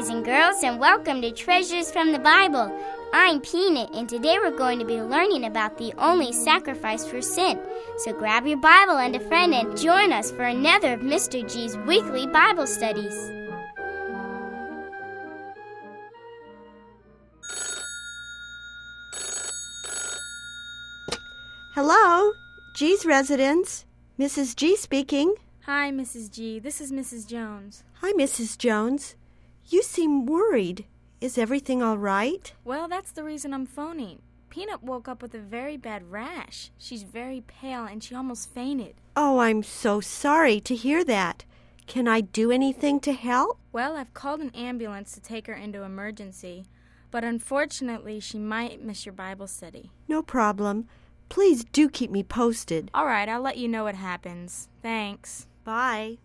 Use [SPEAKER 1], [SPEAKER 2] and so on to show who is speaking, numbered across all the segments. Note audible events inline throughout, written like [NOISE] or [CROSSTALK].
[SPEAKER 1] boys and girls, and welcome to Treasures from the Bible. I'm Peanut, and today we're going to be learning about the only sacrifice for sin. So grab your Bible and a friend and join us for another of Mr. G's weekly Bible studies.
[SPEAKER 2] Hello, G's residence. Mrs. G speaking.
[SPEAKER 3] Hi, Mrs. G. This is Mrs. Jones.
[SPEAKER 2] Hi, Mrs. Jones. You seem worried. Is everything all right?
[SPEAKER 3] Well, that's the reason I'm phoning. Peanut woke up with a very bad rash. She's very pale and she almost fainted.
[SPEAKER 2] Oh, I'm so sorry to hear that. Can I do anything to help?
[SPEAKER 3] Well, I've called an ambulance to take her into emergency, but unfortunately, she might miss your Bible study.
[SPEAKER 2] No problem. Please do keep me posted.
[SPEAKER 3] All right, I'll let you know what happens. Thanks.
[SPEAKER 2] Bye.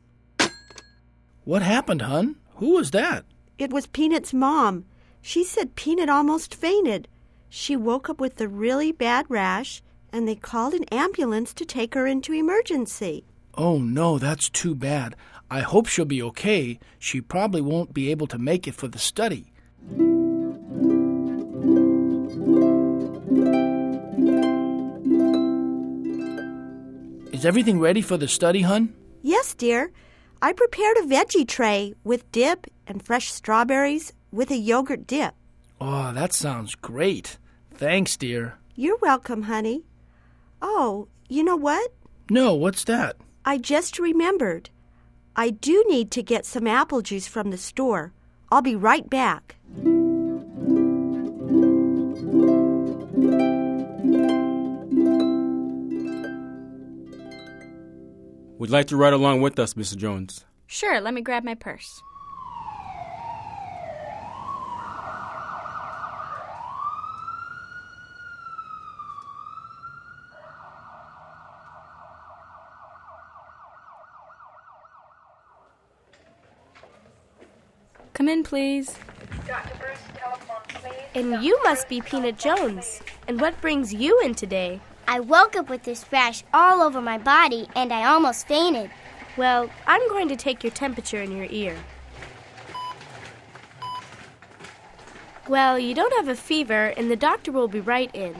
[SPEAKER 4] What happened, hun? Who was that?
[SPEAKER 2] It was Peanut's mom. She said Peanut almost fainted. She woke up with a really bad rash, and they called an ambulance to take her into emergency.
[SPEAKER 4] Oh, no, that's too bad. I hope she'll be okay. She probably won't be able to make it for the study. Is everything ready for the study, hun?
[SPEAKER 2] Yes, dear. I prepared a veggie tray with dip and fresh strawberries with a yogurt dip.
[SPEAKER 4] Oh, that sounds great. Thanks, dear.
[SPEAKER 2] You're welcome, honey. Oh, you know what?
[SPEAKER 4] No, what's that?
[SPEAKER 2] I just remembered. I do need to get some apple juice from the store. I'll be right back.
[SPEAKER 5] Would you like to ride along with us, Mr. Jones?
[SPEAKER 3] Sure, let me grab my purse. Come in, please.
[SPEAKER 6] And you must be Peanut Jones. And what brings you in today?
[SPEAKER 1] I woke up with this rash all over my body, and I almost fainted.
[SPEAKER 6] Well, I'm going to take your temperature in your ear. Well, you don't have a fever, and the doctor will be right in.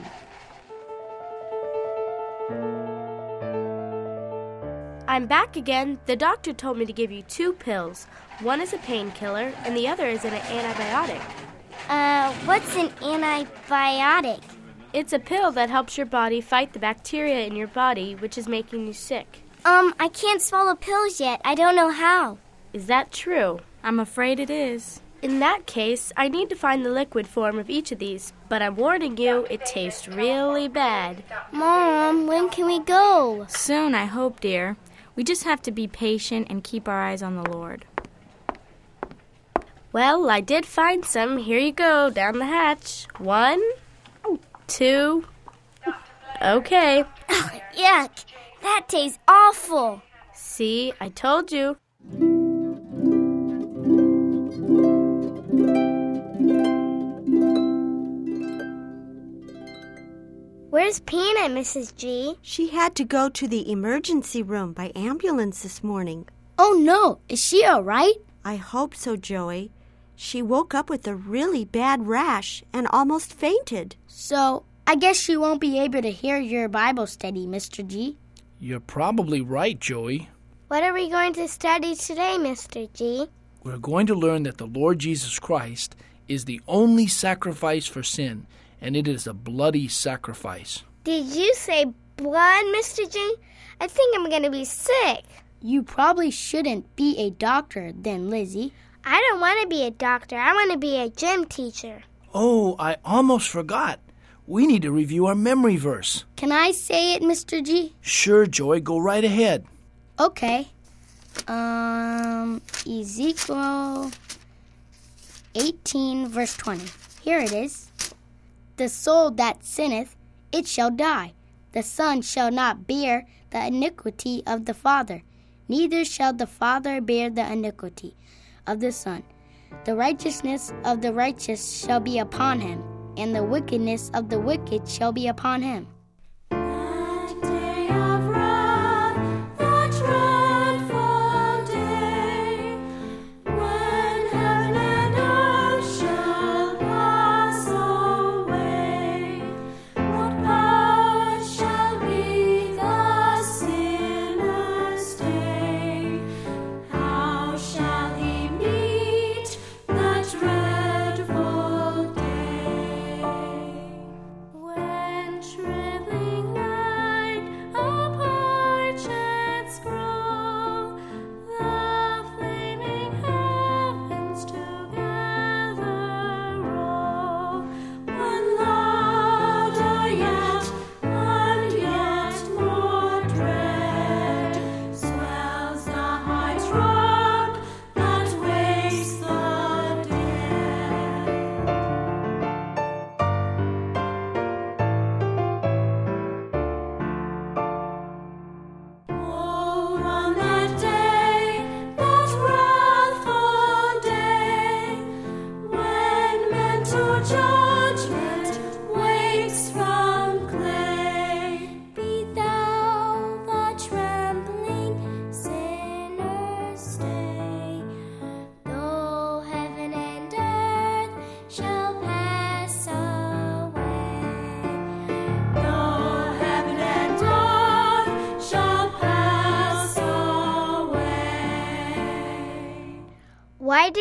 [SPEAKER 6] I'm back again. The doctor told me to give you two pills. One is a painkiller, and the other is an antibiotic.
[SPEAKER 1] Uh, what's an antibiotic?
[SPEAKER 6] It's a pill that helps your body fight the bacteria in your body, which is making you sick.
[SPEAKER 1] Um, I can't swallow pills yet. I don't know how.
[SPEAKER 6] Is that true?
[SPEAKER 3] I'm afraid it is.
[SPEAKER 6] In that case, I need to find the liquid form of each of these, but I'm warning you, it tastes really bad.
[SPEAKER 1] Mom, when can we go?
[SPEAKER 3] Soon, I hope, dear. We just have to be patient and keep our eyes on the Lord.
[SPEAKER 6] Well, I did find some. Here you go, down the hatch. One, two. Okay. [LAUGHS]
[SPEAKER 1] Yuck, that tastes awful.
[SPEAKER 6] See, I told you.
[SPEAKER 1] Where's Peanut, Mrs. G?
[SPEAKER 2] She had to go to the emergency room by ambulance this morning.
[SPEAKER 1] Oh no, is she all right?
[SPEAKER 2] I hope so, Joey. She woke up with a really bad rash and almost fainted.
[SPEAKER 1] So, I guess she won't be able to hear your Bible study, Mr. G.
[SPEAKER 4] You're probably right, Joey.
[SPEAKER 1] What are we going to study today, Mr. G?
[SPEAKER 4] We're going to learn that the Lord Jesus Christ is the only sacrifice for sin, and it is a bloody sacrifice.
[SPEAKER 1] Did you say blood, Mr. G? I think I'm going to be sick. You probably shouldn't be a doctor then, Lizzie. I don't want to be a doctor. I want to be a gym teacher.
[SPEAKER 4] Oh, I almost forgot. We need to review our memory verse.
[SPEAKER 1] Can I say it, Mr. G?
[SPEAKER 4] Sure, Joy. go right ahead.
[SPEAKER 1] Okay. Um, Ezekiel 18, verse 20. Here it is. The soul that sinneth, it shall die. The son shall not bear the iniquity of the father.
[SPEAKER 7] neither shall the Father bear the iniquity of the Son. The righteousness of the righteous shall be upon him, and the wickedness of the wicked shall be upon him.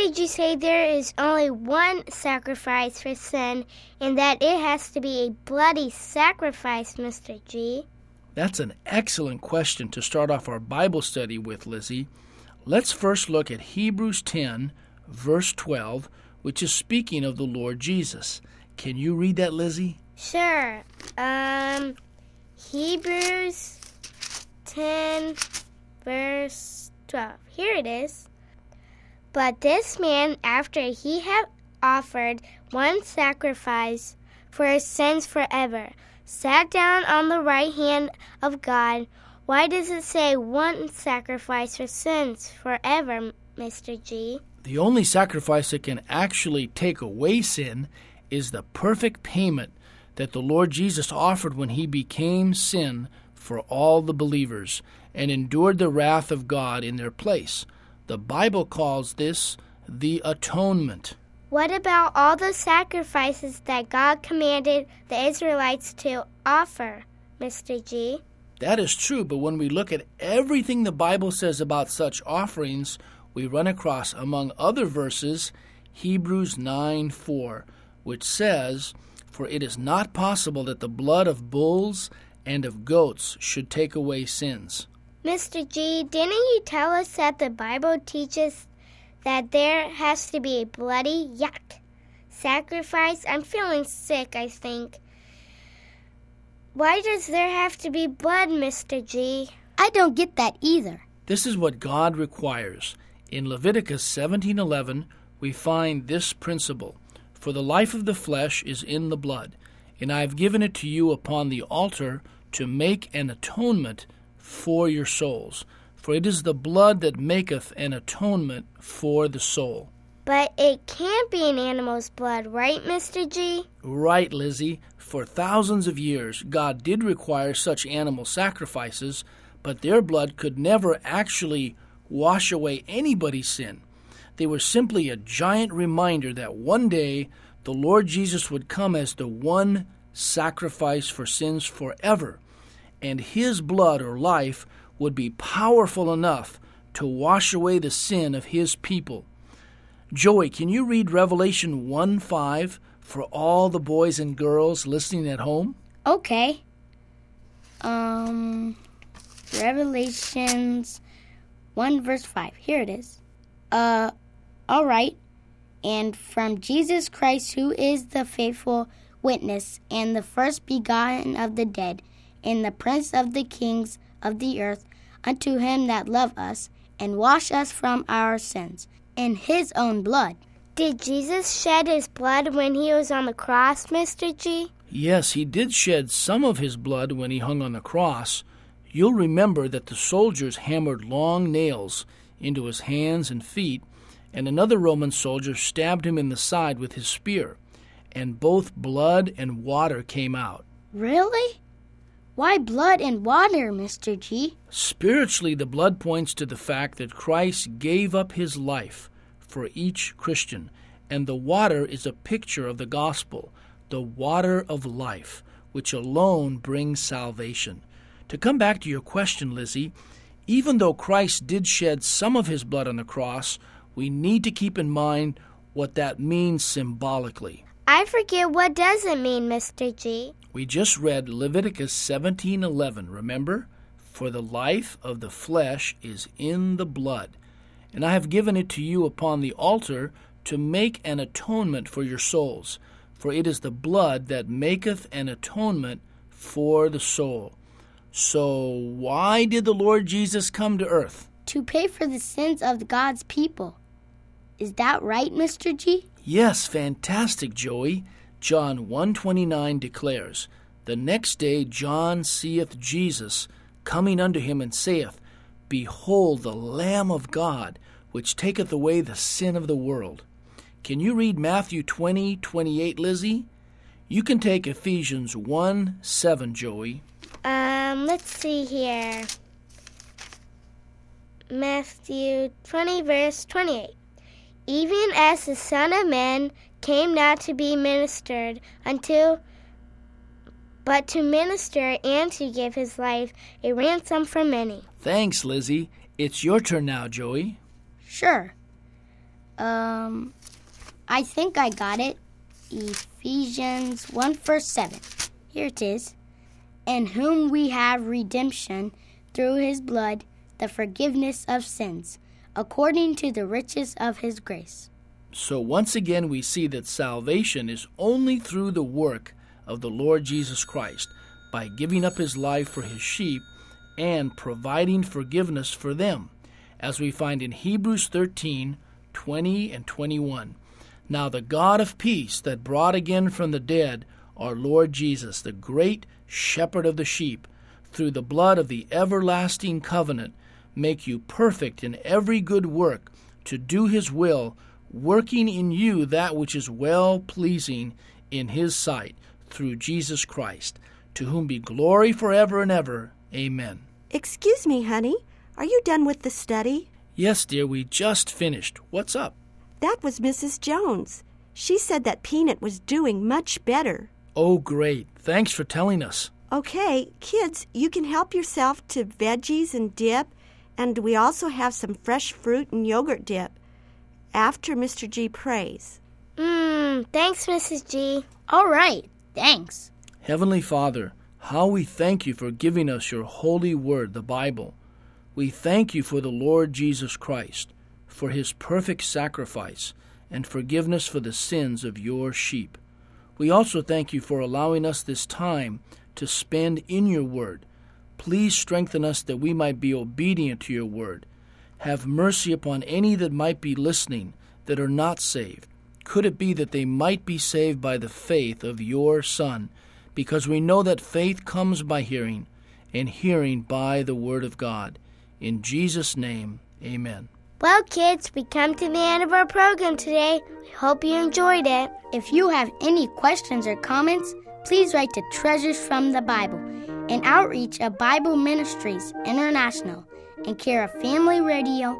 [SPEAKER 1] Did you say there is only one sacrifice for sin and that it has to be a bloody sacrifice, Mr. G?
[SPEAKER 4] That's an excellent question to start off our Bible study with, Lizzie. Let's first look at Hebrews 10, verse 12, which is speaking of the Lord Jesus. Can you read that, Lizzie?
[SPEAKER 1] Sure. Um, Hebrews 10, verse 12. Here it is. But this man, after he had offered one sacrifice for his sins forever, sat down on the right hand of God. Why does it say one sacrifice for sins forever, Mr. G?
[SPEAKER 4] The only sacrifice that can actually take away sin is the perfect payment that the Lord Jesus offered when he became sin for all the believers and endured the wrath of God in their place. The Bible calls this the atonement.
[SPEAKER 1] What about all the sacrifices that God commanded the Israelites to offer, Mr. G?
[SPEAKER 4] That is true, but when we look at everything the Bible says about such offerings, we run across, among other verses, Hebrews 9 4, which says, For it is not possible that the blood of bulls and of goats should take away sins.
[SPEAKER 1] Mr. G, didn't you tell us that the Bible teaches that there has to be a bloody yuck sacrifice? I'm feeling sick, I think. Why does there have to be blood, Mr. G?
[SPEAKER 7] I don't get that either.
[SPEAKER 4] This is what God requires. In Leviticus 17:11, we find this principle: For the life of the flesh is in the blood, and I have given it to you upon the altar to make an atonement for your souls. For it is the blood that maketh an atonement for the soul.
[SPEAKER 1] But it can't be an animal's blood, right, Mr. G?
[SPEAKER 4] Right, Lizzie. For thousands of years, God did require such animal sacrifices, but their blood could never actually wash away anybody's sin. They were simply a giant reminder that one day the Lord Jesus would come as the one sacrifice for sins forever, and his blood or life would be powerful enough to wash away the sin of his people. Joey, can you read Revelation 1 5 for all the boys and girls listening at home?
[SPEAKER 7] Okay. Um, Revelations 1 verse 5. Here it is. Uh, all right. And from Jesus Christ, who is the faithful witness and the first begotten of the dead, and the prince of the kings of the earth, unto him that loved us and washed us from our sins in his own blood.
[SPEAKER 1] Did Jesus shed his blood when he was on the cross, Mr. G?
[SPEAKER 4] Yes, he did shed some of his blood when he hung on the cross. You'll remember that the soldiers hammered long nails into his hands and feet, and another Roman soldier stabbed him in the side with his spear, and both blood and water came out.
[SPEAKER 7] Really? Why blood and water, Mr. G?
[SPEAKER 4] Spiritually, the blood points to the fact that Christ gave up his life for each Christian, and the water is a picture of the gospel, the water of life, which alone brings salvation. To come back to your question, Lizzie, even though Christ did shed some of his blood on the cross, we need to keep in mind what that means symbolically.
[SPEAKER 1] I forget what does it mean, Mr. G.
[SPEAKER 4] We just read Leviticus 17:11, remember? For the life of the flesh is in the blood, and I have given it to you upon the altar to make an atonement for your souls, for it is the blood that maketh an atonement for the soul. So, why did the Lord Jesus come to earth?
[SPEAKER 7] To pay for the sins of God's people. Is that right, Mr. G?
[SPEAKER 4] Yes, fantastic, Joey. John 1:29 declares, "The next day John seeth Jesus coming unto him and saith, Behold the Lamb of God, which taketh away the sin of the world." Can you read Matthew 20:28, Lizzie? You can take Ephesians 1 7, Joey.
[SPEAKER 1] Um, let's see here. Matthew 20, verse 28. Even as the Son of Man came not to be ministered unto, but to minister and to give his life a ransom for many.
[SPEAKER 4] Thanks, Lizzie. It's your turn now, Joey.
[SPEAKER 7] Sure. Um, I think I got it. Ephesians 1 verse 7. Here it is. In whom we have redemption through his blood, the forgiveness of sins, according to the riches of his grace.
[SPEAKER 4] So once again, we see that salvation is only through the work of the Lord Jesus Christ by giving up his life for his sheep and providing forgiveness for them, as we find in Hebrews 13 20 and 21. Now the God of peace that brought again from the dead our Lord Jesus, the great shepherd of the sheep, through the blood of the everlasting covenant, make you perfect in every good work to do his will, working in you that which is well pleasing in his sight, through Jesus Christ, to whom be glory forever and ever. Amen.
[SPEAKER 2] Excuse me, honey. Are you done with the study?
[SPEAKER 4] Yes, dear, we just finished. What's up?
[SPEAKER 2] That was Mrs. Jones. She said that Peanut was doing much better.
[SPEAKER 4] Oh, great. Thanks for telling us.
[SPEAKER 2] Okay, kids, you can help yourself to veggies and dip, and we also have some fresh fruit and yogurt dip after Mr. G prays.
[SPEAKER 1] Mmm, thanks, Mrs. G.
[SPEAKER 7] All right. Thanks.
[SPEAKER 4] Heavenly Father, how we thank you for giving us your holy word, the Bible. We thank you for the Lord Jesus Christ, for his perfect sacrifice and forgiveness for the sins of your sheep. We also thank you for allowing us this time to spend in your word. Please strengthen us that we might be obedient to your word. Have mercy upon any that might be listening that are not saved. Could it be that they might be saved by the faith of your Son? Because we know that faith comes by hearing, and hearing by the word of God. In Jesus' name, amen.
[SPEAKER 1] Well, kids, we come to the end of our program today. We hope you enjoyed it.
[SPEAKER 7] If you have any questions or comments, please write to Treasures from the Bible, an outreach of Bible Ministries International, and care of Family Radio,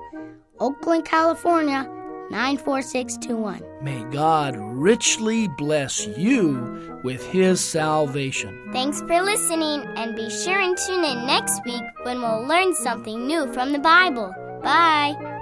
[SPEAKER 7] Oakland, California 94621.
[SPEAKER 4] May God richly bless you with his salvation.
[SPEAKER 1] Thanks for listening, and be sure and tune in next week when we'll learn something new from the Bible. Bye.